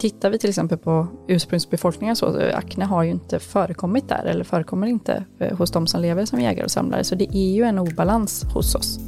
tittar vi till exempel på ursprungsbefolkningar så, eh, akne har ju inte förekommit där eller förekommer inte eh, hos de som lever som jägare och samlare. Så det är ju en obalans hos oss.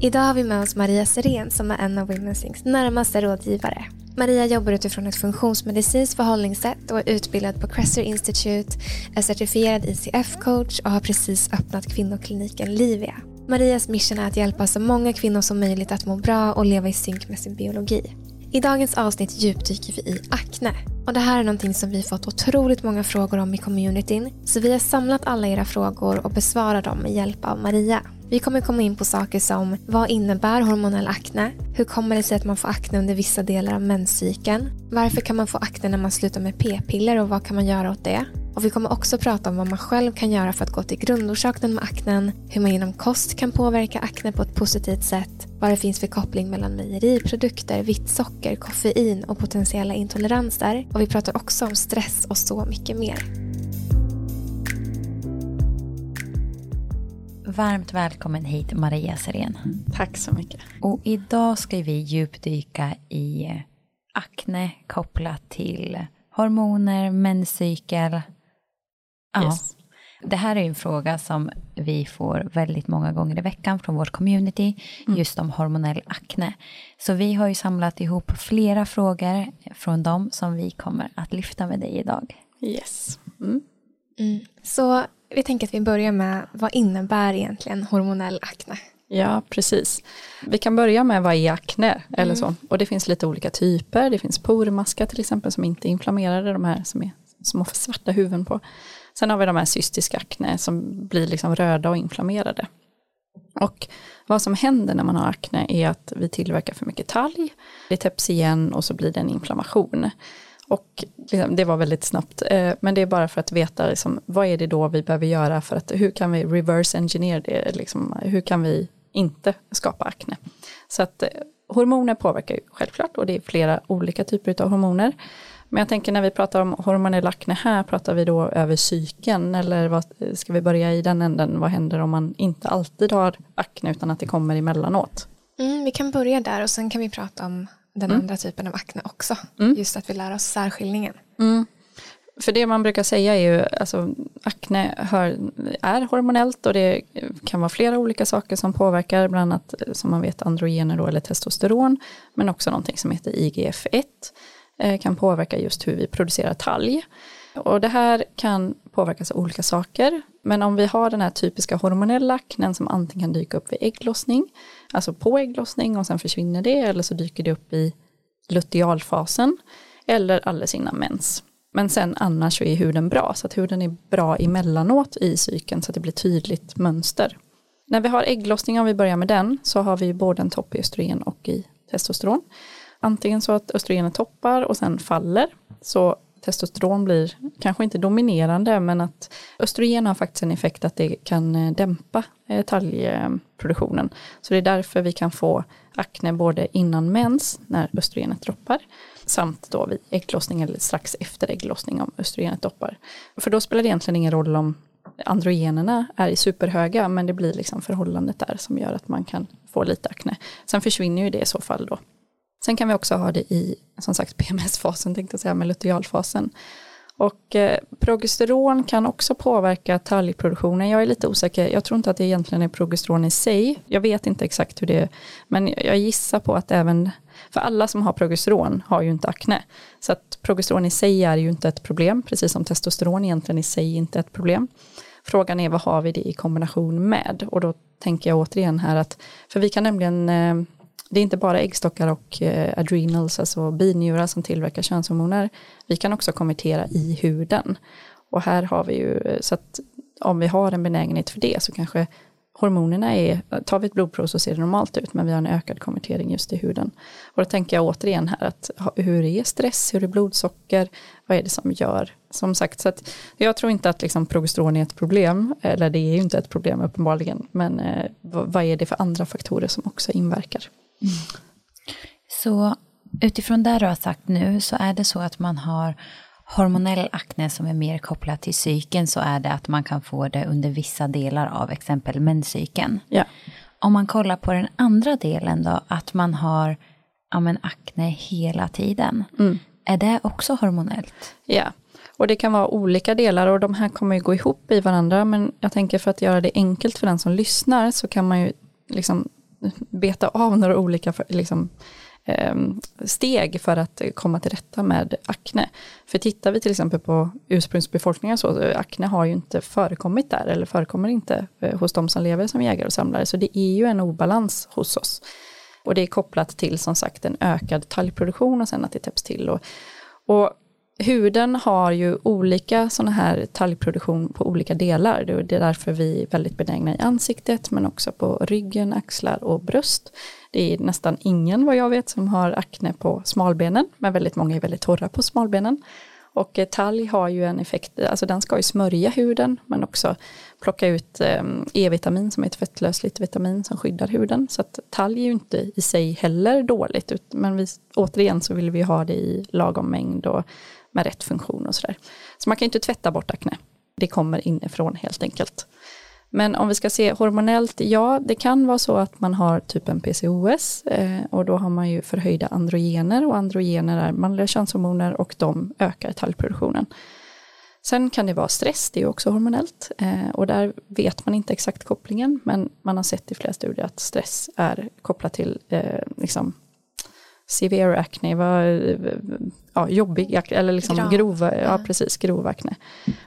Idag har vi med oss Maria Serén som är en av Women's Incs närmaste rådgivare. Maria jobbar utifrån ett funktionsmedicinskt förhållningssätt och är utbildad på Cresser Institute, är certifierad ICF-coach och har precis öppnat kvinnokliniken Livia. Marias mission är att hjälpa så många kvinnor som möjligt att må bra och leva i synk med sin biologi. I dagens avsnitt djupdyker vi i akne. Och det här är någonting som vi fått otroligt många frågor om i communityn. Så vi har samlat alla era frågor och besvarar dem med hjälp av Maria. Vi kommer komma in på saker som vad innebär hormonell akne? Hur kommer det sig att man får akne under vissa delar av menscykeln? Varför kan man få akne när man slutar med p-piller och vad kan man göra åt det? Och vi kommer också prata om vad man själv kan göra för att gå till grundorsaken med aknen, hur man genom kost kan påverka akne på ett positivt sätt, vad det finns för koppling mellan mejeriprodukter, vitt socker, koffein och potentiella intoleranser. Och vi pratar också om stress och så mycket mer. Varmt välkommen hit Maria Serén. Tack så mycket. Och idag ska vi djupdyka i akne kopplat till hormoner, menscykel. Ja. Yes. Det här är en fråga som vi får väldigt många gånger i veckan från vårt community, Mm. just om hormonell akne. Så vi har ju samlat ihop flera frågor från dem som vi kommer att lyfta med dig idag. Yes. Mm. Så vi tänker att vi börjar med vad innebär egentligen hormonell akne? Ja, precis. Vi kan börja med vad är akne eller så. Och det finns lite olika typer. Det finns pormaskar till exempel som inte är inflammerade, de här som är små svarta huvuden på. Sen har vi de här cystiska akne som blir liksom röda och inflammerade. Och vad som händer när man har akne är att vi tillverkar för mycket talg, det täpps igen och så blir det en inflammation. Och liksom, det var väldigt snabbt, eh, men det är bara för att veta liksom, vad är det då vi behöver göra för att hur kan vi reverse engineer det, liksom, hur kan vi inte skapa akne. Så att eh, hormoner påverkar ju självklart och det är flera olika typer av hormoner. Men jag tänker när vi pratar om hormonell akne här, pratar vi då över cykeln eller vad, ska vi börja i den änden? Vad händer om man inte alltid har akne utan att det kommer emellanåt? Mm, vi kan börja där och sen kan vi prata om den Mm. andra typen av akne också. Mm. Just att vi lär oss särskiljningen. För det man brukar säga är ju, alltså akne hör, är hormonellt och det kan vara flera olika saker som påverkar, bland annat som man vet androgener då, eller testosteron, men också någonting som heter IGF-1 eh, Eh, kan påverka just hur vi producerar talg. Och det här kan påverkas av olika saker, men om vi har den här typiska hormonella aknen som antingen kan dyka upp vid ägglossning, alltså på ägglossning och sen försvinner det, eller så dyker det upp i lutealfasen, eller alldeles innan mens. Men sen annars så är huden bra, så att huden är bra emellanåt i cykeln så att det blir tydligt mönster. När vi har ägglossning, om vi börjar med den, så har vi både en topp i östrogen och i testosteron. Antingen så att östrogenet toppar och sen faller, så testosteron blir kanske inte dominerande, men att östrogen har faktiskt en effekt att det kan eh, dämpa eh, talgproduktionen. Så det är därför vi kan få akne både innan mens, när östrogenet droppar, samt då vid ägglossning eller strax efter ägglossning om östrogenet doppar. För då spelar det egentligen ingen roll om androgenerna är i superhöga, men det blir liksom förhållandet där som gör att man kan få lite akne. Sen försvinner ju det i så fall då. Sen kan vi också ha det i, som sagt, PMS-fasen, tänkte jag säga, med lutealfasen. Och eh, progesteron kan också påverka talgproduktionen. Jag är lite osäker, jag tror inte att det egentligen är progesteron i sig. Jag vet inte exakt hur det är, men jag gissar på att även, för alla som har progesteron har ju inte akne. Så att progesteron i sig är ju inte ett problem, precis som testosteron egentligen i sig inte är ett problem. Frågan är vad har vi det i kombination med? Och då tänker jag återigen här att, för vi kan nämligen eh, det är inte bara äggstockar och eh, adrenals, alltså binjurar som tillverkar könshormoner. Vi kan också konvertera i huden. Och här har vi ju, eh, så att om vi har en benägenhet för det så kanske hormonerna är, tar vi ett blodprov så ser det normalt ut, men vi har en ökad konvertering just i huden. Och då tänker jag återigen här att hur är stress, hur är blodsocker, vad är det som gör, som sagt, så att jag tror inte att liksom progesteron är ett problem, eller det är ju inte ett problem uppenbarligen, men eh, vad är det för andra faktorer som också inverkar? Så utifrån det du har sagt nu så är det så att man har hormonell akne som är mer kopplat till cykeln så är det att man kan få det under vissa delar av exempel menscykeln. Ja. Om man kollar på den andra delen då, att man har ja, men akne hela tiden. Mm. Är det också hormonellt? Ja, och det kan vara olika delar och de här kommer ju gå ihop i varandra. Men jag tänker för att göra det enkelt för den som lyssnar så kan man ju liksom beta av några olika liksom, ehm, steg för att komma till rätta med akne. För tittar vi till exempel på ursprungsbefolkningar, så, eh, akne har ju inte förekommit där, eller förekommer inte eh, hos de som lever som jägare och samlare, så det är ju en obalans hos oss. Och det är kopplat till som sagt en ökad talgproduktion och sen att det täpps till. Och, och huden har ju olika sådana här talgproduktion på olika delar. Det är därför vi är väldigt benägna i ansiktet men också på ryggen, axlar och bröst. Det är nästan ingen vad jag vet som har akne på smalbenen men väldigt många är väldigt torra på smalbenen. Och eh, talg har ju en effekt, alltså den ska ju smörja huden men också plocka ut ehm, E-vitamin som är ett fettlösligt vitamin som skyddar huden. Så att talg är ju inte i sig heller dåligt men vi, återigen så vill vi ha det i lagom mängd och med rätt funktion och sådär. Så man kan ju inte tvätta bort akne. Det kommer inifrån helt enkelt. Men om vi ska se hormonellt, ja det kan vara så att man har typ en PCOS eh, och då har man ju förhöjda androgener och androgener är manliga könshormoner och de ökar talgproduktionen. Sen kan det vara stress, det är också hormonellt eh, och där vet man inte exakt kopplingen men man har sett i flera studier att stress är kopplat till eh, liksom, severe acne, var, ja, jobbig, eller liksom Grav. grov, ja, precis, grov akne.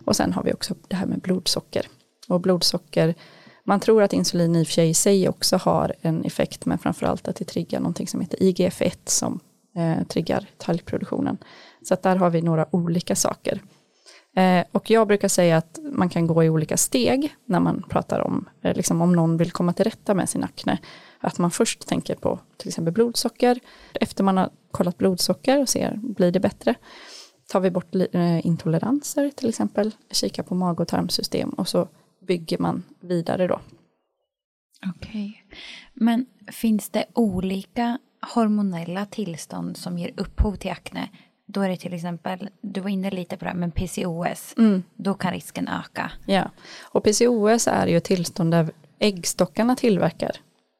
Och sen har vi också det här med blodsocker. Och blodsocker, man tror att insulin i och för sig i sig också har en effekt, men framförallt att det triggar någonting som heter IGF-1 som eh, triggar talgproduktionen. Så att där har vi några olika saker. Eh, och jag brukar säga att man kan gå i olika steg när man pratar om, eh, liksom om någon vill komma till rätta med sin akne. Att man först tänker på till exempel blodsocker. Efter man har kollat blodsocker och ser, blir det bättre? Tar vi bort eh, intoleranser till exempel, kikar på mag och tarmsystem och så bygger man vidare då. Okej, okay. men finns det olika hormonella tillstånd som ger upphov till akne? Då är det till exempel, du var inne lite på det här, men PCOS, mm. då kan risken öka. Ja, och PCOS är ju ett tillstånd där äggstockarna tillverkar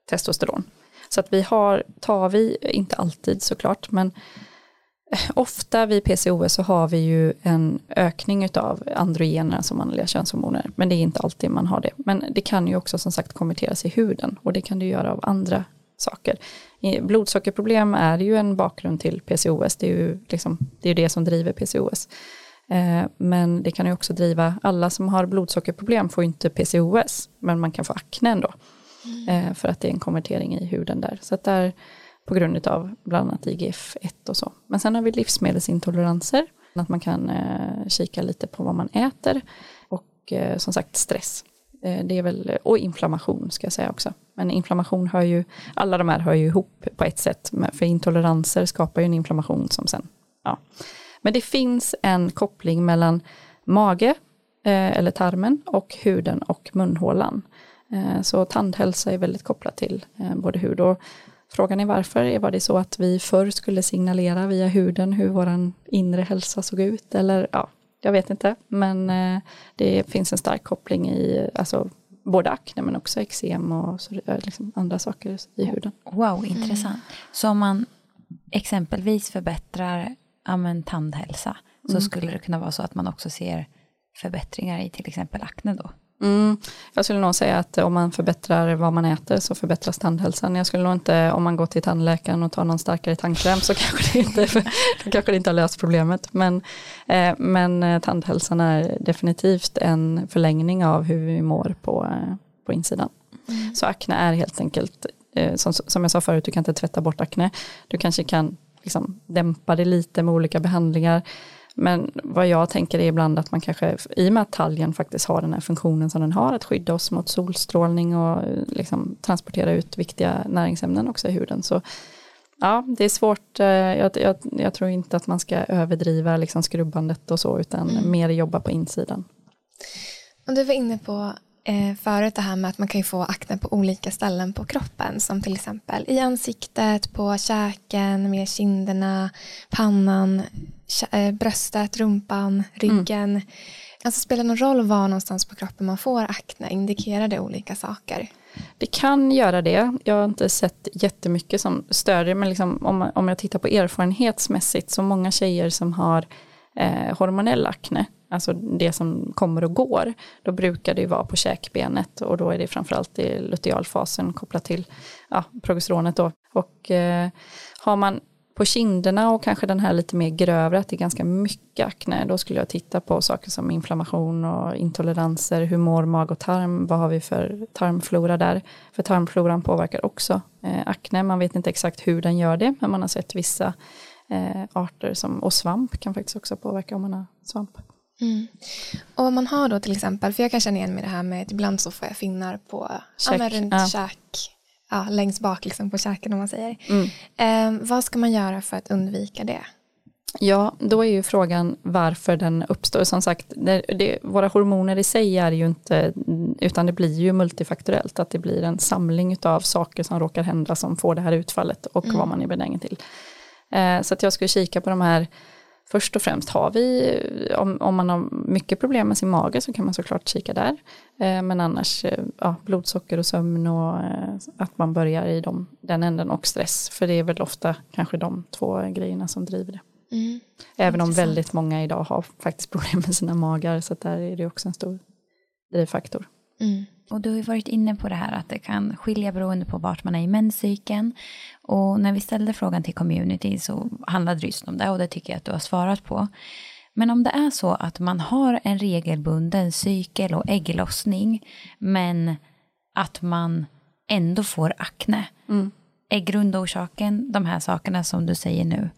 testosteron. Så att vi har, tar vi, inte alltid såklart, men eh, ofta vid PCOS så har vi ju en ökning av androgenerna som manliga könshormoner. Men det är inte alltid man har det. Men det kan ju också som sagt konverteras i huden och det kan du göra av andra saker. Blodsockerproblem är ju en bakgrund till PCOS, det är ju liksom, det, är det som driver PCOS. Eh, men det kan ju också driva, alla som har blodsockerproblem får inte PCOS, men man kan få akne ändå. Mm. För att det är en konvertering i huden där. Så att där, på grund av bland annat IGF-1 och så. Men sen har vi livsmedelsintoleranser, att man kan eh, kika lite på vad man äter. Och eh, som sagt stress. Eh, det är väl, och inflammation ska jag säga också. Men inflammation hör ju, alla de här hör ju ihop på ett sätt. För intoleranser skapar ju en inflammation som sen, ja. Men det finns en koppling mellan mage, eh, eller tarmen, och huden och munhålan. Eh, så tandhälsa är väldigt kopplat till eh, både hud och frågan är varför. Var det så att vi förr skulle signalera via huden hur vår inre hälsa såg ut? Eller ja, jag vet inte. Men eh, det finns en stark koppling i alltså, både akne men också eksem och så, liksom andra saker i huden. Wow, intressant. Mm. Så om man exempelvis förbättrar ja, men, tandhälsa så mm. skulle det kunna vara så att man också ser förbättringar i till exempel akne då? Mm. Jag skulle nog säga att om man förbättrar vad man äter så förbättras tandhälsan. Jag skulle nog inte, om man går till tandläkaren och tar någon starkare tandkräm så kanske det inte, då kanske det inte har löst problemet. Men, eh, men eh, tandhälsan är definitivt en förlängning av hur vi mår på, eh, på insidan. Mm. Så akne är helt enkelt, eh, som, som jag sa förut, du kan inte tvätta bort akne. Du kanske kan liksom dämpa det lite med olika behandlingar. Men vad jag tänker är ibland att man kanske, i och med att talgen faktiskt har den här funktionen som den har, att skydda oss mot solstrålning och liksom transportera ut viktiga näringsämnen också i huden. Så ja, det är svårt, eh, jag, jag, jag tror inte att man ska överdriva liksom skrubbandet och så, utan mm. mer jobba på insidan. Och du var inne på eh, förut det här med att man kan få akne på olika ställen på kroppen som till exempel i ansiktet, på käken, med kinderna, pannan, eh, bröstet, rumpan, ryggen. Mm. Alltså spelar det någon roll var någonstans på kroppen man får akne? Indikerar det olika saker? Det kan göra det. Jag har inte sett jättemycket som stödjer, men liksom, om, om jag tittar på erfarenhetsmässigt, så många tjejer som har eh, hormonell akne, alltså det som kommer och går, då brukar det ju vara på käkbenet och då är det framförallt i lutealfasen kopplat till ja, progesteronet då. Och eh, har man på kinderna och kanske den här lite mer grövre, att det är ganska mycket akne, då skulle jag titta på saker som inflammation och intoleranser, hur mår mag och tarm, vad har vi för tarmflora där? För tarmfloran påverkar också eh, akne, man vet inte exakt hur den gör det, men man har sett vissa eh, arter som, och svamp kan faktiskt också påverka om man har svamp. Mm. Och om man har då till exempel, för jag kan känna igen mig det här med att ibland så får jag finnar på, Käk, ja, runt ja. käk, ja, längst bak liksom på käken om man säger. Mm. Eh, vad ska man göra för att undvika det? Ja, då är ju frågan varför den uppstår. Som sagt, det, det, våra hormoner i sig är ju inte, utan det blir ju multifaktorellt, att det blir en samling av saker som råkar hända som får det här utfallet och mm. vad man är benägen till. Eh, så att jag skulle kika på de här Först och främst har vi, om, om man har mycket problem med sin mage så kan man såklart kika där. Eh, men annars eh, ja, blodsocker och sömn och eh, att man börjar i dem, den änden och stress. För det är väl ofta kanske de två grejerna som driver det. Mm. Även om väldigt många idag har faktiskt problem med sina magar så där är det också en stor drivfaktor. Mm. Och du har varit inne på det här att det kan skilja beroende på vart man är i menscykeln. Och när vi ställde frågan till community så handlade det just om det och det tycker jag att du har svarat på. Men om det är så att man har en regelbunden cykel och ägglossning men att man ändå får akne. Mm. Är grundorsaken de här sakerna som du säger nu?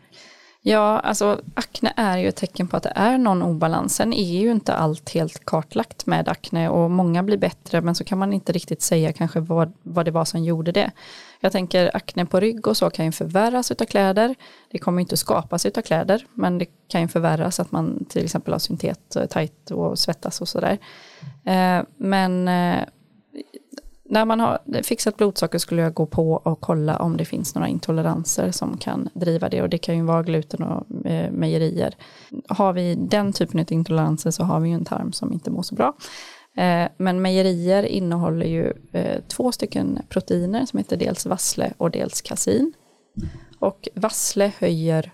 Ja, alltså akne är ju ett tecken på att det är någon obalans. Sen är ju inte allt helt kartlagt med akne och många blir bättre men så kan man inte riktigt säga kanske vad, vad det var som gjorde det. Jag tänker akne på rygg och så kan ju förvärras utav kläder. Det kommer inte skapas utav kläder men det kan ju förvärras att man till exempel har syntet eh, tajt och svettas och sådär. Eh, men eh, när man har fixat blodsocker skulle jag gå på och kolla om det finns några intoleranser som kan driva det och det kan ju vara gluten och eh, mejerier. Har vi den typen av intoleranser så har vi ju en tarm som inte mår så bra. Eh, men mejerier innehåller ju eh, två stycken proteiner som heter dels vassle och dels kasin. Och vassle höjer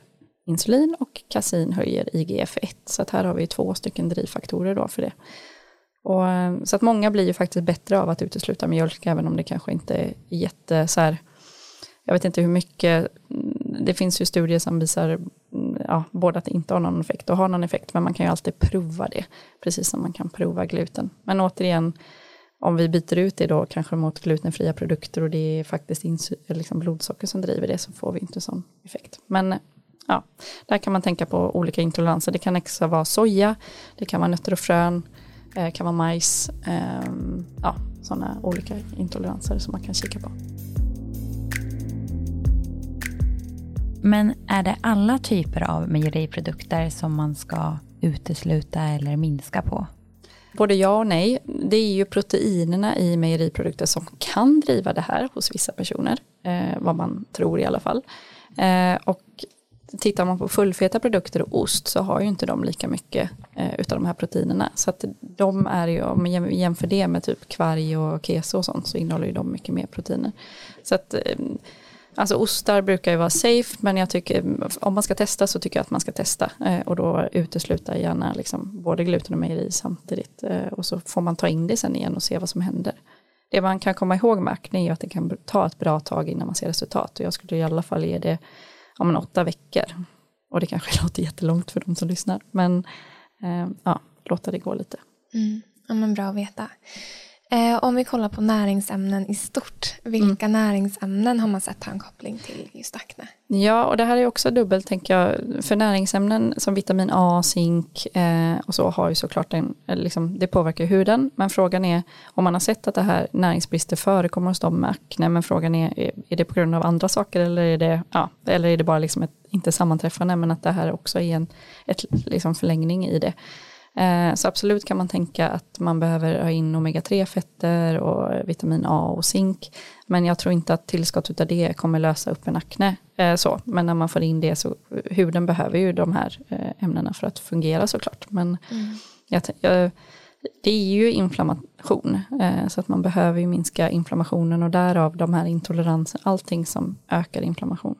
insulin och kasin höjer IGF-1 så att här har vi två stycken drivfaktorer då för det. Och, eh, så att många blir ju faktiskt bättre av att utesluta mjölk, även om det kanske inte är jätte så här, jag vet inte hur mycket, mm, det finns ju studier som visar mm, ja, både att det inte har någon effekt och har någon effekt, men man kan ju alltid prova det, precis som man kan prova gluten. Men återigen, om vi byter ut det då kanske mot glutenfria produkter och det är faktiskt liksom blodsocker som driver det så får vi inte sån effekt. Men ja, där kan man tänka på olika intoleranser. Det kan också vara soja, det kan vara nötter och frön, eh, kan vara majs, eh, ja, sådana olika intoleranser som man kan kika på. Men är det alla typer av mejeriprodukter som man ska utesluta eller minska på? Både ja och nej. Det är ju proteinerna i mejeriprodukter som kan driva det här hos vissa personer, eh, vad man tror i alla fall. Eh, och tittar man på fullfeta produkter och ost så har ju inte de lika mycket eh, utav de här proteinerna. Så att de är ju, om man jämför det med typ kvarg och keso och sånt så innehåller ju de mycket mer proteiner. Så att eh, Alltså ostar brukar ju vara safe men jag tycker om man ska testa så tycker jag att man ska testa eh, och då utesluta gärna liksom både gluten och mejeri samtidigt eh, och så får man ta in det sen igen och se vad som händer. Det man kan komma ihåg med akne är ju att det kan ta ett bra tag innan man ser resultat och jag skulle i alla fall ge det om åtta veckor. Och det kanske låter jättelångt för de som lyssnar, men eh, ja, låta det gå lite. Mm. Ja, men bra att veta. Eh, om vi kollar på näringsämnen i stort, vilka mm. näringsämnen har man sett ha en koppling till just akne? Ja, och det här är också dubbelt tänker jag, för näringsämnen som vitamin A, zink eh, och så har ju såklart en, liksom, det påverkar huden, men frågan är om man har sett att det här näringsbrister förekommer hos dem med akne, men frågan är, är det på grund av andra saker eller är det, ja, eller är det bara liksom ett, inte sammanträffande, men att det här också är en ett, liksom förlängning i det. Eh, så absolut kan man tänka att man behöver ha in omega-3 fetter och vitamin A och zink. Men jag tror inte att tillskott av det kommer lösa upp en akne. Eh, så. Men när man får in det så huden behöver ju de här eh, ämnena för att fungera såklart. Men mm. jag, jag, det är ju inflammation, så att man behöver ju minska inflammationen och därav de här intoleranserna, allting som ökar inflammation.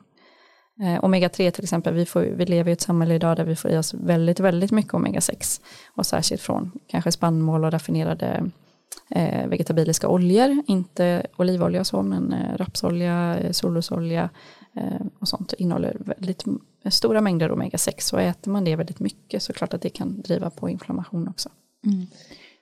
Eh, omega-3 till exempel, vi, får, vi lever i ett samhälle idag där vi får i oss väldigt, väldigt mycket omega-6 och särskilt från kanske spannmål och raffinerade eh, vegetabiliska oljor, inte olivolja och så, men eh, rapsolja, eh, solrosolja eh, och sånt innehåller väldigt stora mängder omega-6 och äter man det väldigt mycket så klart att det kan driva på inflammation också. Mm.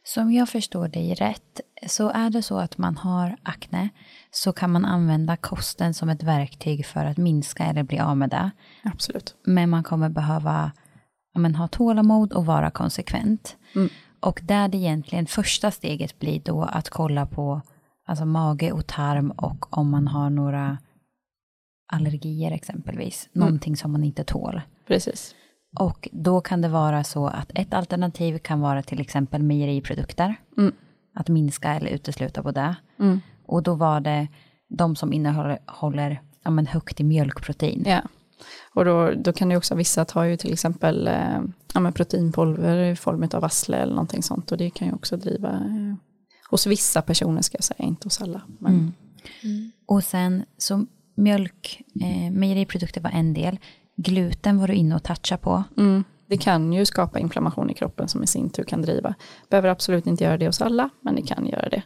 Så om jag förstår dig rätt, så är det så att man har akne, så kan man använda kosten som ett verktyg för att minska eller bli av med det. Absolut. Men man kommer behöva men, ha tålamod och vara konsekvent. Mm. Och där det egentligen första steget blir då att kolla på alltså mage och tarm och om man har några allergier exempelvis, mm. någonting som man inte tål. Precis. Och då kan det vara så att ett alternativ kan vara till exempel mejeriprodukter. Mm. Att minska eller utesluta på det. Mm. Och då var det de som innehåller ja, men högt i mjölkprotein. Ja. Och då, då kan det också, vissa tar ju till exempel eh, ja, men proteinpulver i form av vassle eller någonting sånt. Och det kan ju också driva eh, hos vissa personer ska jag säga, inte hos alla. Men... Mm. Mm. Och sen så mjölk, eh, mejeriprodukter var en del. Gluten var du inne och touchade på. Mm. Det kan ju skapa inflammation i kroppen som i sin tur kan driva. Behöver absolut inte göra det hos alla, men det kan göra det.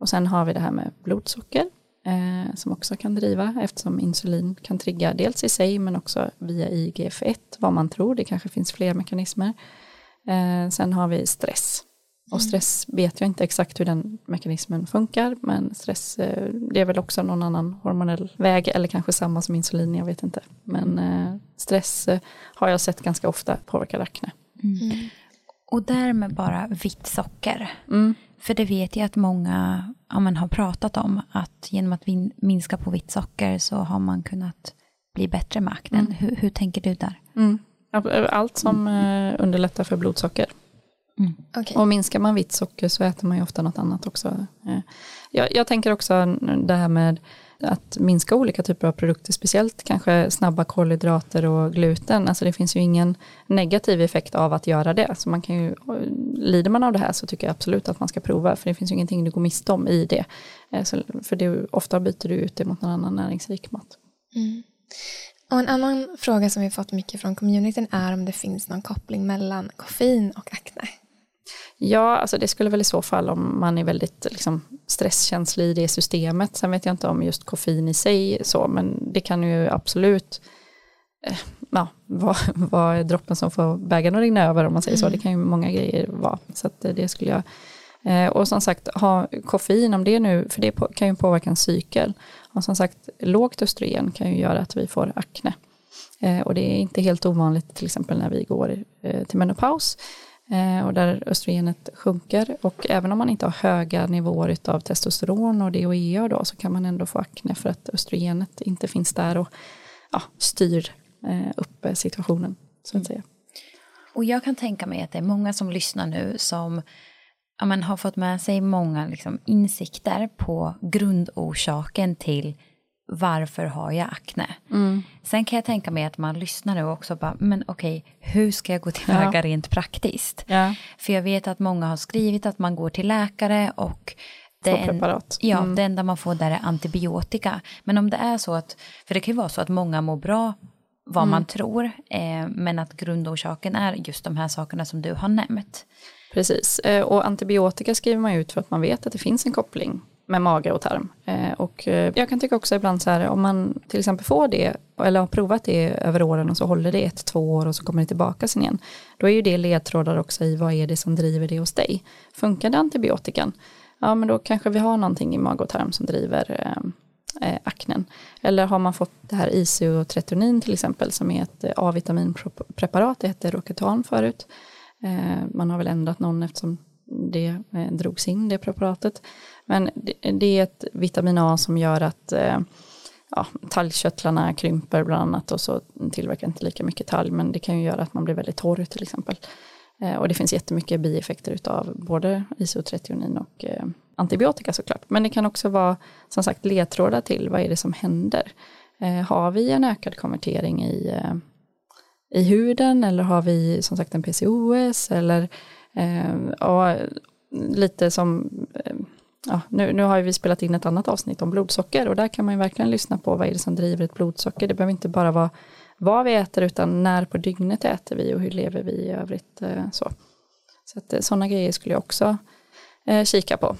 Och sen har vi det här med blodsocker eh, som också kan driva eftersom insulin kan trigga dels i sig men också via IGF-1 vad man tror, det kanske finns fler mekanismer. Eh, sen har vi stress och mm. stress vet jag inte exakt hur den mekanismen funkar, men stress, eh, det är väl också någon annan hormonell väg, eller kanske samma som insulin, jag vet inte. Men eh, stress eh, har jag sett ganska ofta påverkar akne. Mm. mm. Och därmed bara vitt socker. Mm. För det vet jag att många ja, men, har pratat om, att genom att minska på vitt socker så har man kunnat bli bättre med aknen. Mm. Hur, hur, tänker du där? Mm. Allt som underlättar för blodsocker. Mm. Okay. Och minskar man vitt socker så äter man ju ofta något annat också. Eh, jag, jag, tänker också det här med att minska olika typer av produkter, speciellt kanske snabba kolhydrater och gluten. Alltså det finns ju ingen negativ effekt av att göra det. Så man kan ju, lider man av det här så tycker jag absolut att man ska prova, för det finns ju ingenting du går miste om i det. Eh, så för det, ofta byter du ut det mot någon annan näringsrik mat. Mm. Och en annan fråga som vi fått mycket från communityn är om det finns någon koppling mellan koffein och akne. Ja, alltså det skulle väl i så fall om man är väldigt liksom, stresskänslig i det systemet. Sen vet jag inte om just koffein i sig så, men det kan ju absolut eh, ja, vara var droppen som får bägaren att rinna över om man säger mm. så. Det kan ju många grejer vara. Så att det skulle jag eh, och som sagt, ha koffein, om det nu, för det kan ju påverka en cykel. Och som sagt, lågt östrogen kan ju göra att vi får akne. Eh, och det är inte helt ovanligt till exempel när vi går till menopaus. Eh, och där östrogenet sjunker och även om man inte har höga nivåer av testosteron och DHEA då så kan man ändå få akne för att östrogenet inte finns där och ja, styr eh, upp situationen så att mm. säga. Och jag kan tänka mig att det är många som lyssnar nu som ja, har fått med sig många liksom, insikter på grundorsaken till varför har jag akne? Mm. Sen kan jag tänka mig att man lyssnar nu också bara, men okej, hur ska jag gå tillväga ja. rent praktiskt? Ja. För jag vet att många har skrivit att man går till läkare och det, en, ja, mm. det enda man får där är antibiotika. Men om det är så att, för det kan ju vara så att många mår bra vad mm. man tror, eh, men att grundorsaken är just de här sakerna som du har nämnt. Precis, eh, och antibiotika skriver man ut för att man vet att det finns en koppling med mage och tarm. Eh, och eh, jag kan tycka också ibland så här, om man till exempel får det, eller har provat det över åren och så håller det ett, två år och så kommer det tillbaka sen igen. Då är ju det ledtrådar också i vad är det som driver det hos dig. Funkar det antibiotikan? Ja, men då kanske vi har någonting i mage och tarm som driver eh, eh aknen. Eller har man fått det här isotretinoin till exempel som är ett eh, A-vitaminpreparat, det hette Roketan förut. Eh, man har väl ändrat någon eftersom det eh, drogs in, det preparatet. Men det är ett vitamin A som gör att eh, ja, talgkörtlarna krymper bland annat och så tillverkar inte lika mycket talg men det kan ju göra att man blir väldigt torr till exempel. Eh, och det finns jättemycket bieffekter utav både isotretionin och eh, antibiotika såklart. Men det kan också vara som sagt ledtrådar till vad är det som händer. Har vi en ökad konvertering i, i huden eller har vi som sagt en PCOS eller och lite som, eh, ja, nu, nu har vi spelat in ett annat avsnitt om blodsocker och där kan man ju verkligen lyssna på vad är det som driver ett blodsocker. Det behöver inte bara vara vad vi äter utan när på dygnet äter vi och hur lever vi i övrigt. Eh, så så att, sådana grejer skulle jag också eh, kika på.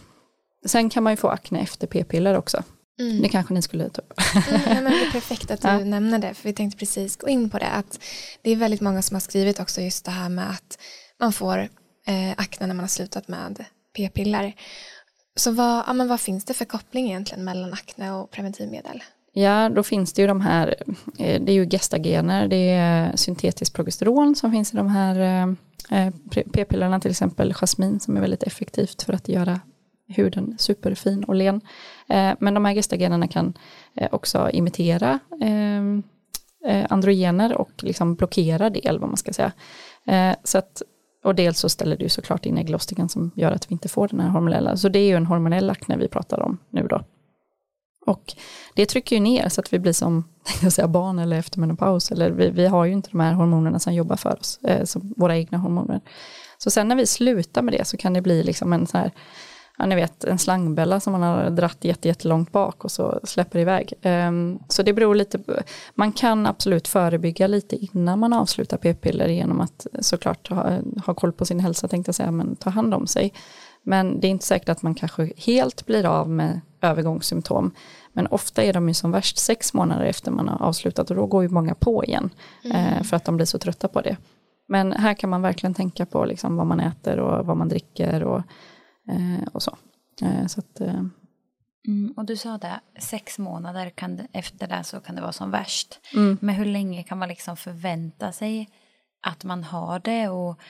Sen kan man ju få akne efter p-piller också. Mm. Det kanske ni skulle ta upp. mm, men det är perfekt att du ja. nämner det, för vi tänkte precis gå in på det. Att det är väldigt många som har skrivit också just det här med att man får eh, akne när man har slutat med p-piller. Så vad, ja, men vad finns det för koppling egentligen mellan akne och preventivmedel? Ja, då finns det ju de här, eh, det är ju gestagener, det är syntetiskt progesteron som finns i de här eh, eh, p-pillerna, till exempel jasmin som är väldigt effektivt för att göra huden superfin och len. Men de här gestagenerna kan också imitera androgener och liksom blockera det, eller vad man ska säga. Så att, och dels så ställer det ju såklart in ägglossningen som gör att vi inte får den här hormonella, så det är ju en hormonell akne vi pratar om nu då. Och det trycker ju ner så att vi blir som jag säga, barn eller eftermenopaus. Eller vi, vi har ju inte de här hormonerna som jobbar för oss, eh, som våra egna hormoner. Så sen när vi slutar med det så kan det bli liksom en så här, ja ni vet en slangbella som man har dratt jättelångt bak och så släpper iväg. Um, så det beror lite på, man kan absolut förebygga lite innan man avslutar p-piller genom att såklart ha, ha koll på sin hälsa tänkte jag säga, men ta hand om sig. Men det är inte säkert att man kanske helt blir av med övergångssymptom. Men ofta är de ju som värst sex månader efter man har avslutat och då går ju många på igen. Mm. Eh, för att de blir så trötta på det. Men här kan man verkligen tänka på liksom vad man äter och vad man dricker och, och så. Eh, så att, eh. mm, och du sa det, sex månader kan, efter det så kan det vara som värst. Mm. Men hur länge kan man liksom förvänta sig att man har det? och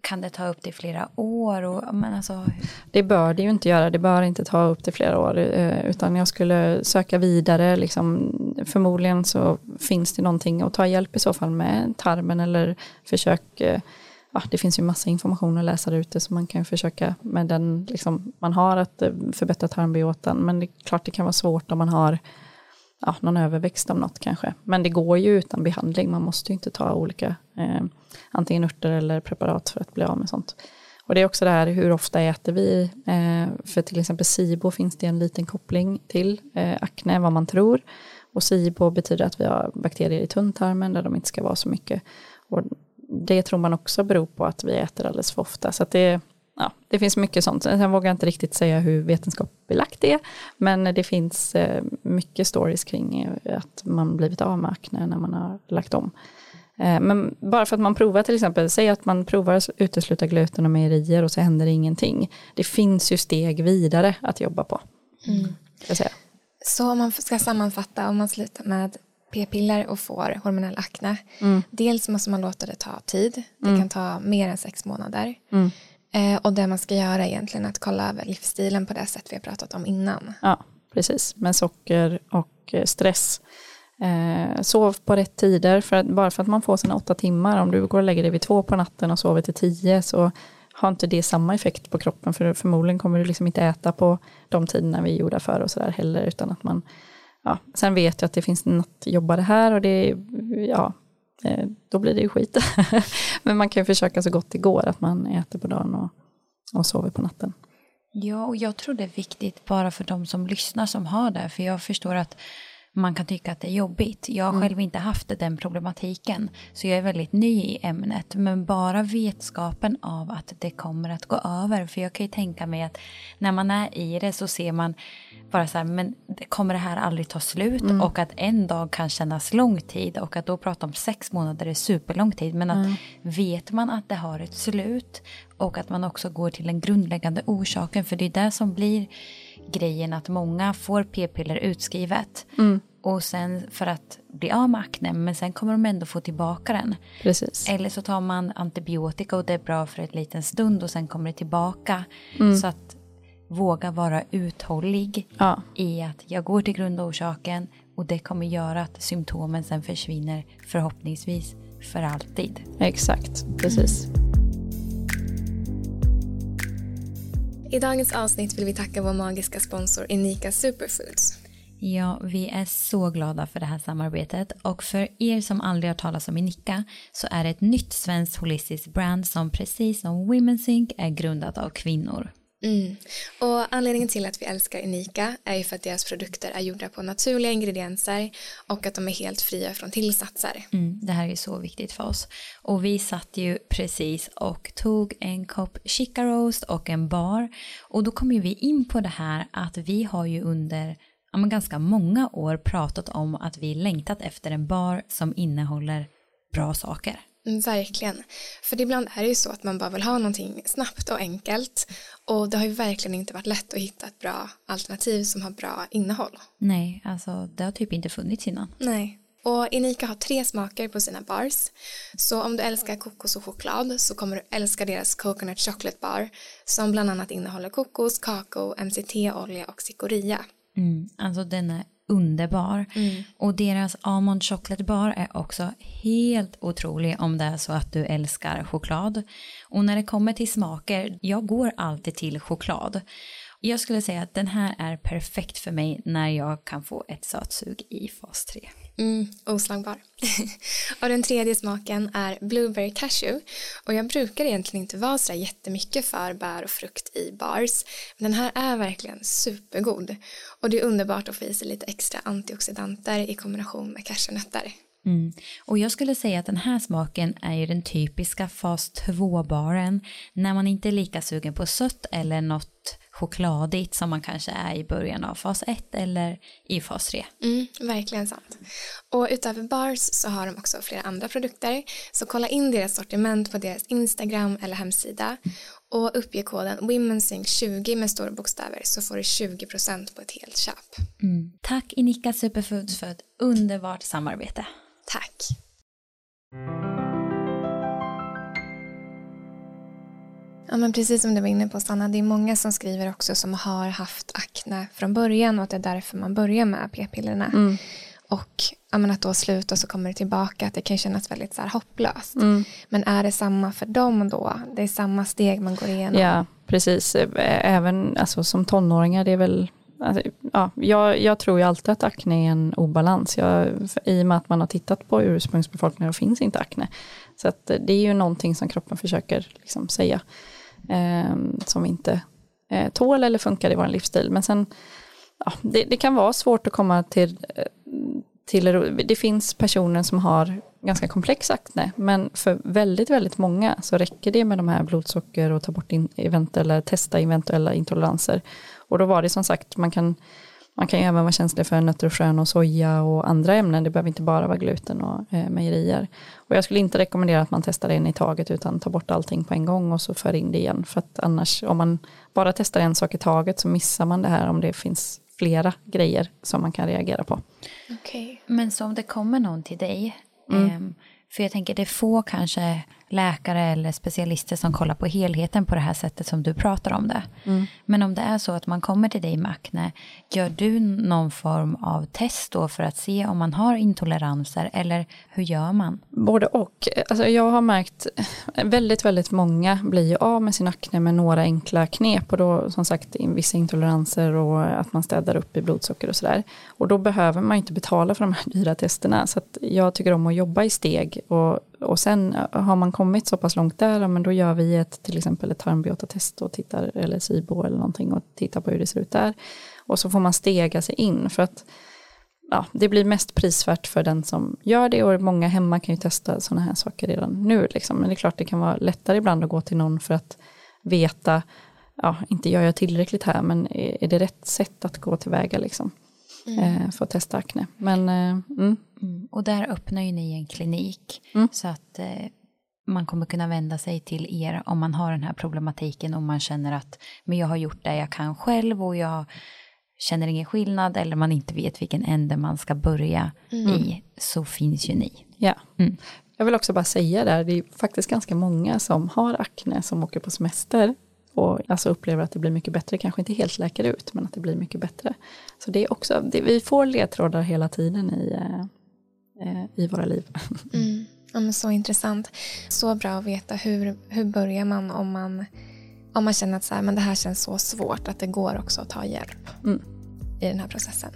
kan det ta upp till flera år? Och, men alltså... Det bör det ju inte göra, det bör inte ta upp till flera år, eh, utan jag skulle söka vidare, liksom, förmodligen så finns det någonting att ta hjälp i så fall med tarmen eller försök, eh, ja, det finns ju massa information att läsa där ute så man kan försöka med den liksom, man har att eh, förbättra tarmbiotan, men det är klart det kan vara svårt om man har ja, någon överväxt av något kanske. Men det går ju utan behandling, man måste ju inte ta olika eh, antingen örter eller preparat för att bli av med sånt. Och det är också det här hur ofta äter vi, eh, för till exempel SIBO finns det en liten koppling till eh, akne, vad man tror. Och SIBO betyder att vi har bakterier i tunntarmen där de inte ska vara så mycket. Och det tror man också beror på att vi äter alldeles för ofta. Så det, ja, det finns mycket sånt. Sen vågar jag inte riktigt säga hur vetenskapligt belagt det är. Men det finns eh, mycket stories kring att man blivit av med akne när man har lagt om. Eh, men bara för att man provar till exempel, säg att man provar att utesluta gluten och mejerier och så händer ingenting. Det finns ju steg vidare att jobba på. Mm. Säga. Så om man ska sammanfatta, om man slutar med p-piller och får hormonell akne. Mm. Dels måste man låta det ta tid. Det mm. kan ta mer än sex månader. Mm. Eh, och det man ska göra är egentligen att kolla över livsstilen på det sätt vi har pratat om innan. Ja, precis. Med socker och eh, stress. Eh, sov på rätt tider, för att, bara för att man får sina åtta timmar, om du går och lägger dig vid två på natten och sover till tio, så har inte det samma effekt på kroppen, för förmodligen kommer du liksom inte äta på de tiderna vi gjorde för och sådär heller, utan att man, ja, sen vet jag att det finns nattjobbare här och det, ja, eh, då blir det ju skit. Men man kan ju försöka så gott det går, att man äter på dagen och, och sover på natten. Ja, och jag tror det är viktigt bara för de som lyssnar som har det, för jag förstår att man kan tycka att det är jobbigt. Jag har mm. själv inte haft den problematiken, så jag är väldigt ny i ämnet. Men bara vetskapen av att det kommer att gå över, för jag kan ju tänka mig att när man är i det så ser man bara så här, men kommer det här aldrig ta slut? Mm. Och att en dag kan kännas lång tid och att då prata om sex månader är superlång tid. Men att mm. vet man att det har ett slut och att man också går till den grundläggande orsaken, för det är det som blir grejen att många får p-piller utskrivet. Mm. Och sen för att bli av med akne, men sen kommer de ändå få tillbaka den. Precis. Eller så tar man antibiotika och det är bra för en liten stund och sen kommer det tillbaka. Mm. Så att våga vara uthållig ja. i att jag går till grundorsaken och det kommer göra att symptomen sen försvinner förhoppningsvis för alltid. Exakt, precis. I dagens avsnitt vill vi tacka vår magiska sponsor Unika Superfoods. Ja, vi är så glada för det här samarbetet och för er som aldrig har talat om Inika så är det ett nytt svenskt holistiskt brand som precis som Women's Inc är grundat av kvinnor. Mm. Och anledningen till att vi älskar Unika är ju för att deras produkter är gjorda på naturliga ingredienser och att de är helt fria från tillsatser. Mm, det här är så viktigt för oss. Och vi satt ju precis och tog en kopp chica roast och en bar. Och då kom ju vi in på det här att vi har ju under ja, men ganska många år pratat om att vi längtat efter en bar som innehåller bra saker. Verkligen. För ibland är det ju så att man bara vill ha någonting snabbt och enkelt. Och det har ju verkligen inte varit lätt att hitta ett bra alternativ som har bra innehåll. Nej, alltså det har typ inte funnits innan. Nej. Och Inika har tre smaker på sina bars. Så om du älskar kokos och choklad så kommer du älska deras Coconut Chocolate Bar som bland annat innehåller kokos, kakao, MCT-olja och cikoria. Mm, alltså den är underbar. Mm. Och deras almond chocolate bar är också helt otrolig om det är så att du älskar choklad. Och när det kommer till smaker, jag går alltid till choklad. Jag skulle säga att den här är perfekt för mig när jag kan få ett sötsug i fas 3. Mm, oslagbar. och den tredje smaken är Blueberry Cashew. Och jag brukar egentligen inte vara så jättemycket för bär och frukt i bars. Men den här är verkligen supergod. Och det är underbart att få i sig lite extra antioxidanter i kombination med cashewnötter. Mm. Och jag skulle säga att den här smaken är ju den typiska fas 2-baren när man inte är lika sugen på sött eller något chokladigt som man kanske är i början av fas 1 eller i fas 3. Mm, verkligen sant. Och utöver bars så har de också flera andra produkter så kolla in deras sortiment på deras Instagram eller hemsida och uppge koden WomenSync20 med stora bokstäver så får du 20% på ett helt köp. Mm. Tack Inika Superfoods för ett underbart samarbete. Tack. Ja men precis som du var inne på Sanna, det är många som skriver också som har haft akne från början och att det är därför man börjar med p-pillerna. Mm. Och ja, att då sluta och så kommer det tillbaka, att det kan kännas väldigt så här hopplöst. Mm. Men är det samma för dem då? Det är samma steg man går igenom? Ja, precis. Även alltså, som tonåringar, det är väl Alltså, ja, jag, jag, tror ju alltid att akne är en obalans. Jag, I och med att man har tittat på ursprungsbefolkningen och finns inte akne. Så att eh, det är ju någonting som kroppen försöker liksom säga. Eh, som inte eh, tål eller funkar i vår livsstil. Men sen, ja, det, det, kan vara svårt att komma till, eh, till, det finns personer som har ganska komplex akne, men för väldigt, väldigt många så räcker det med de här blodsocker och ta bort in, eventuella, testa eventuella intoleranser. Och då var det som sagt, man kan, man kan ju även vara känslig för nötter och frön och soja och andra ämnen, det behöver inte bara vara gluten och eh, mejerier. Och jag skulle inte rekommendera att man testar en i taget utan tar bort allting på en gång och så för in det igen. För att annars, om man bara testar en sak i taget så missar man det här om det finns flera grejer som man kan reagera på. Okay. Men så om det kommer någon till dig, mm. eh, för jag tänker det är få kanske läkare eller specialister som kollar på helheten på det här sättet som du pratar om det. Mm. Men om det är så att man kommer till dig med akne, gör du någon form av test då för att se om man har intoleranser eller hur gör man? Både och. Alltså jag har märkt väldigt, väldigt många blir ju av med sin akne med några enkla knep och då som sagt vissa intoleranser och att man städar upp i blodsocker och sådär. Och då behöver man inte betala för de här dyra testerna så att jag tycker om att jobba i steg och och sen eh, har man kommit så pass långt där, men då gör vi ett, till exempel ett tarmbiotatest och tittar, eller SIBO eller någonting och tittar på hur det ser ut där. Och så får man stega sig in för att ja, det blir mest prisvärt för den som gör det och många hemma kan ju testa sådana här saker redan nu. Liksom. Men det är klart det kan vara lättare ibland att gå till någon för att veta, ja, inte gör jag tillräckligt här, men är, är det rätt sätt att gå tillväga liksom? Mm. Eh, för att testa akne. Men, eh, mm. Mm. Och där öppnar ju ni en klinik mm. så att eh, man kommer kunna vända sig till er om man har den här problematiken och man känner att men jag har gjort det jag kan själv och jag känner ingen skillnad eller man inte vet vilken ände man ska börja mm. i så finns ju ni. Ja. Jag vill också bara säga där, det är faktiskt ganska många som har akne som åker på semester och alltså upplever att det blir mycket bättre, kanske inte helt läker ut, men att det blir mycket bättre. Så det är också, det, vi får ledtrådar hela tiden i, eh, eh i våra liv. Mm. Ja, men så intressant. Så bra att veta hur, hur börjar man om man om man känner att så här, men det här känns så svårt att det går också att ta hjälp mm. i den här processen.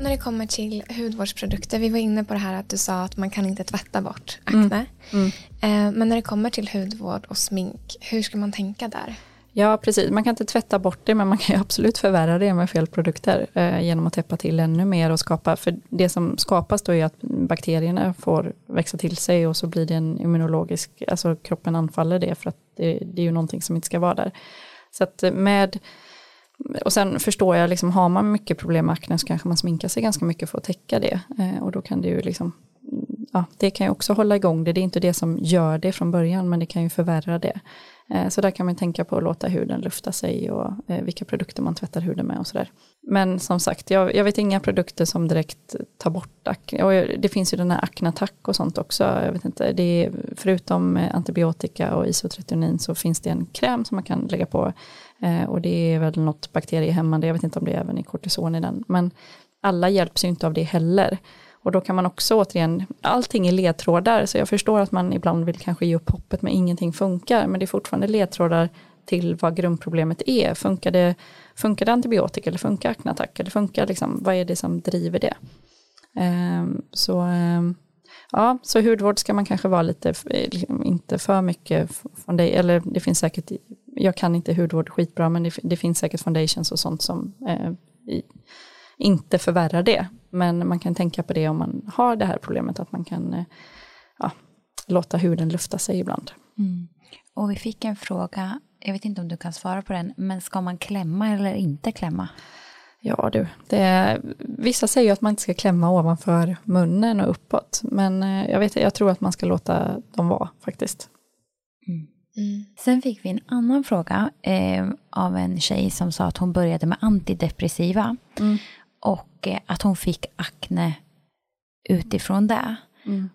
När det kommer till hudvårdsprodukter, vi var inne på det här att du sa att man kan inte tvätta bort akne. Mm. Mm. Men när det kommer till hudvård och smink, hur ska man tänka där? Ja, precis. Man kan inte tvätta bort det, men man kan absolut förvärra det med fel produkter eh, genom att täppa till ännu mer och skapa, för det som skapas då är att bakterierna får växa till sig och så blir det en immunologisk, alltså kroppen anfaller det för att det, det är ju någonting som inte ska vara där. Så att med och sen förstår jag, liksom, har man mycket problem med akne så kanske man sminkar sig ganska mycket för att täcka det. Eh, och då kan det ju liksom, mm, ja, det kan ju också hålla igång det. Det är inte det som gör det från början, men det kan ju förvärra det. Eh, så där kan man tänka på att låta huden lufta sig och eh, vilka produkter man tvättar huden med och sådär. Men som sagt, jag, jag, vet inga produkter som direkt tar bort akne. Och det finns ju den här aknatack och sånt också. Jag vet inte, det är, förutom eh, antibiotika och isotretinoin så finns det en kräm som man kan lägga på. Eh, och det är väl något bakteriehämmande, jag vet inte om det är även i kortison i den. Men alla hjälps ju inte av det heller. Och då kan man också återigen, allting är ledtrådar, så jag förstår att man ibland vill kanske ge upp hoppet men ingenting funkar, men det är fortfarande ledtrådar till vad grundproblemet är. Funkar det, funkar det antibiotika eller funkar akneattack eller funkar liksom, vad är det som driver det? Um, så um, ja, så hudvård ska man kanske vara lite, eh, liksom inte för mycket foundation, eller det finns säkert, jag kan inte hudvård skitbra, men det, det finns säkert foundations och sånt som eh, i, inte förvärrar det. Men man kan tänka på det om man har det här problemet, att man kan eh, ja, låta huden lufta sig ibland. Mm. Och vi fick en fråga, jag vet inte om du kan svara på den, men ska man klämma eller inte klämma? Ja du, det, vissa säger att man inte ska klämma ovanför munnen och uppåt, men eh, jag, vet, jag tror att man ska låta dem vara faktiskt. Mm. Mm. Sen fick vi en annan fråga eh, av en tjej som sa att hon började med antidepressiva. Mm. Och eh, att hon fick akne utifrån det. Mm.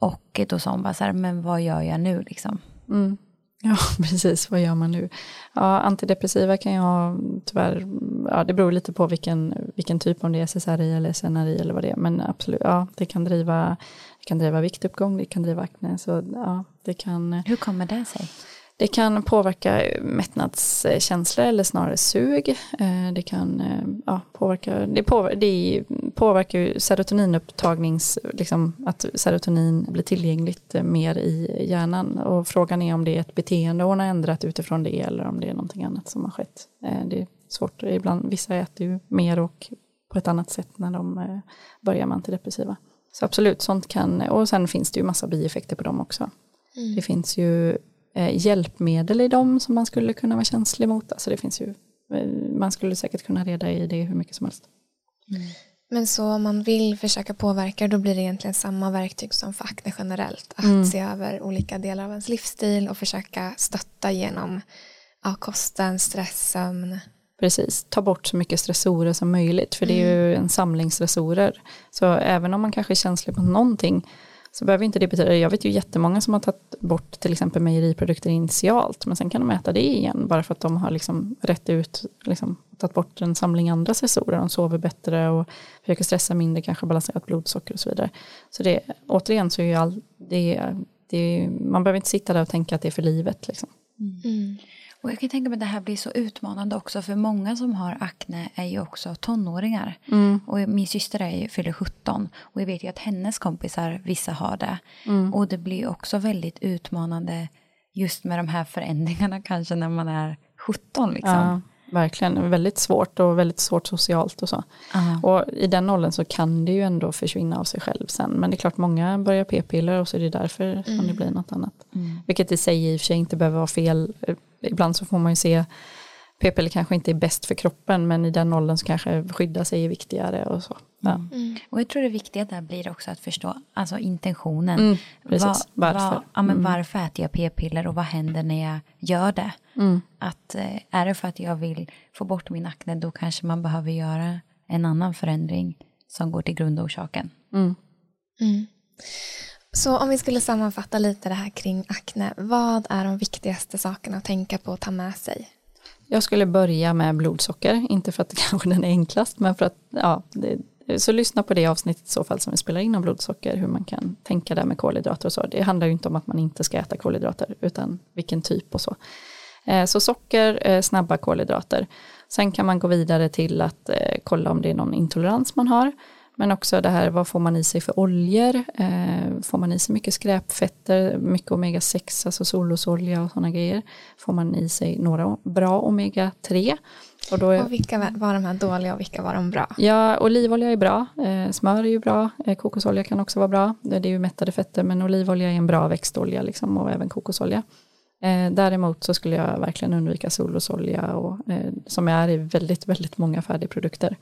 Och då sa hon bara så här, men vad gör jag nu liksom? Ja, precis, vad gör man nu? Ja, antidepressiva kan jag tyvärr, ja det beror lite på vilken, vilken typ, om det är SSRI eller SNRI eller vad det är, men absolut, ja det kan driva, det kan driva viktuppgång, det kan driva akne, så ja det kan. Hur kommer det sig? Det kan påverka mättnadskänslor eller snarare sug. Eh, det kan eh, ja, påverka, det, påver, det påverkar ju serotoninupptagnings, liksom att serotonin blir tillgängligt mer i hjärnan. Och frågan är om det är ett beteende hon har ändrat utifrån det eller om det är någonting annat som har skett. Eh, det är svårt, ibland, vissa äter ju mer och på ett annat sätt när de börjar med antidepressiva. Så absolut, sånt kan, och sen finns det ju massa bieffekter på dem också. Mm. Det finns ju eh, hjälpmedel i dem som man skulle kunna vara känslig mot. Alltså det finns ju, eh, man skulle säkert kunna reda i det hur mycket som helst. Mm. Men så om man vill försöka påverka då blir det egentligen samma verktyg som för akne generellt. Att mm. se över olika delar av ens livsstil och försöka stötta genom ja, kosten, stress, sömn. Precis, ta bort så mycket stressorer som möjligt för det är ju mm. en samling stressorer. Så även om man kanske är känslig på någonting så behöver inte det betyda, jag vet ju jättemånga som har tagit bort till exempel mejeriprodukter initialt, men sen kan de äta det igen bara för att de har liksom rätt ut, liksom, tagit bort en samling andra sensorer, de sover bättre och försöker stressa mindre, kanske balanserat blodsocker och så vidare. Så det, återigen så är ju all, det, det, man behöver inte sitta där och tänka att det är för livet. Liksom. Mm. Och jag kan tänka mig att det här blir så utmanande också för många som har akne är ju också tonåringar. Mm. Och min syster är ju, fyller 17 och jag vet ju att hennes kompisar, vissa har det. Mm. Och det blir också väldigt utmanande just med de här förändringarna kanske när man är 17 liksom. Ja, verkligen, väldigt svårt och väldigt svårt socialt och så. Uh. Och i den åldern så kan det ju ändå försvinna av sig själv sen. Men det är klart många börjar p-piller och så är det därför mm. som det blir något annat. Mm. Vilket i sig i och för sig inte behöver vara fel ibland så får man ju se p-piller kanske inte är bäst för kroppen men i den åldern så kanske skydda sig är viktigare och så. Ja. Mm. mm. Och jag tror det viktiga där blir också att förstå alltså intentionen. Mm, precis. Va, varför? Va, ja, men mm. Varför äter jag p-piller och vad händer när jag gör det? Mm. Att, eh, är det för att jag vill få bort min akne då kanske man behöver göra en annan förändring som går till grundorsaken. Mm. Så om vi skulle sammanfatta lite det här kring akne, vad är de viktigaste sakerna att tänka på och ta med sig? Jag skulle börja med blodsocker, inte för att det kanske den är enklast, men för att, ja, det, så lyssna på det avsnittet i så fall som vi spelar in om blodsocker, hur man kan tänka där med kolhydrater och så. Det handlar ju inte om att man inte ska äta kolhydrater, utan vilken typ och så. Eh, så socker, eh, snabba kolhydrater. Sen kan man gå vidare till att eh, kolla om det är någon intolerans man har. Men också det här, vad får man i sig för oljor? Eh, får man i sig mycket skräpfetter, mycket omega-6, alltså solrosolja och sådana grejer? Får man i sig några bra omega-3? Och, då är, och vilka var de här dåliga och vilka var de bra? Ja, olivolja är bra, eh, smör är ju bra, eh, kokosolja kan också vara bra. Det, det är ju mättade fetter, men olivolja är en bra växtolja liksom, och även kokosolja. Eh, däremot så skulle jag verkligen undvika solrosolja och, eh, som är i väldigt, väldigt många färdigprodukter.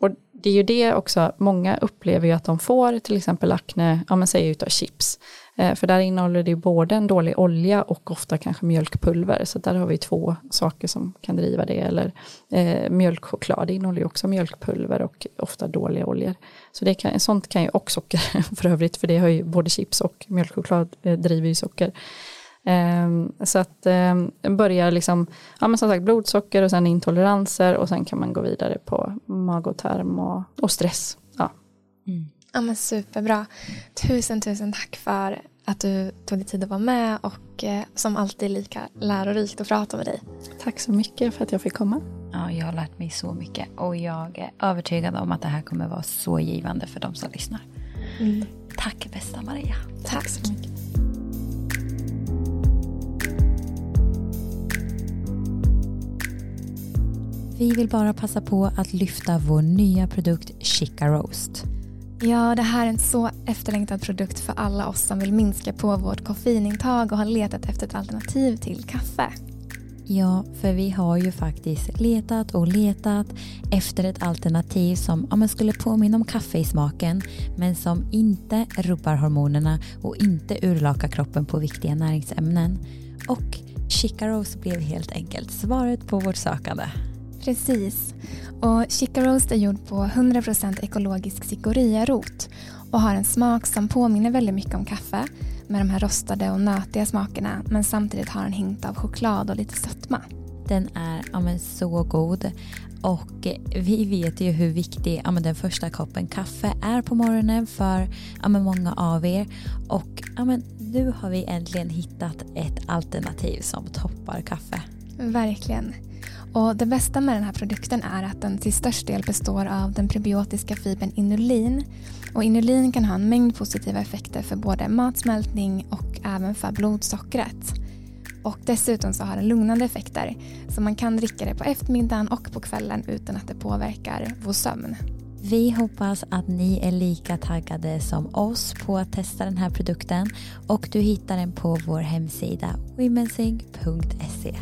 Och det är ju det också, många upplever ju att de får till exempel akne, ja men säg utav chips. Eh, för där innehåller det ju både en dålig olja och ofta kanske mjölkpulver. Så där har vi två saker som kan driva det. Eller eh, mjölkchoklad, det innehåller ju också mjölkpulver och ofta dåliga oljor. Så det kan, sånt kan ju, och socker för övrigt, för det har ju både chips och mjölkchoklad eh, driver ju socker. Um, så att um, börja liksom, ja men som sagt blodsocker och sen intoleranser och sen kan man gå vidare på mag och tarm och, och stress. Ja. Mm. ja men superbra. Tusen tusen tack för att du tog dig tid att vara med och eh, som alltid lika lärorikt att prata med dig. Tack så mycket för att jag fick komma. Ja, jag har lärt mig så mycket och jag är övertygad om att det här kommer vara så givande för de som lyssnar. Mm. Tack bästa Maria. Tack, tack så mycket. Vi vill bara passa på att lyfta vår nya produkt Chica Roast. Ja, det här är en så efterlängtad produkt för alla oss som vill minska på vårt koffeinintag och har letat efter ett alternativ till kaffe. Ja, för vi har ju faktiskt letat och letat efter ett alternativ som ja, skulle påminna om kaffe i smaken men som inte rubbar hormonerna och inte urlakar kroppen på viktiga näringsämnen. Och Chica Rose blev helt enkelt svaret på vårt sökande. Precis. Och Chica Roast är gjord på 100% ekologisk cikoria-rot och har en smak som påminner väldigt mycket om kaffe med de här rostade och nötiga smakerna men samtidigt har en hint av choklad och lite sötma. Den är ja, men, så god och vi vet ju hur viktig ja, men, den första koppen kaffe är på morgonen för ja, men, många av er och ja, men, nu har vi äntligen hittat ett alternativ som toppar kaffe. Verkligen. Och det bästa med den här produkten är att den till störst del består av den prebiotiska fibern inulin. Och inulin kan ha en mängd positiva effekter för både matsmältning och även för blodsockret. Och dessutom så har den lugnande effekter så man kan dricka det på eftermiddagen och på kvällen utan att det påverkar vår sömn. Vi hoppas att ni är lika taggade som oss på att testa den här produkten och du hittar den på vår hemsida womensing.se.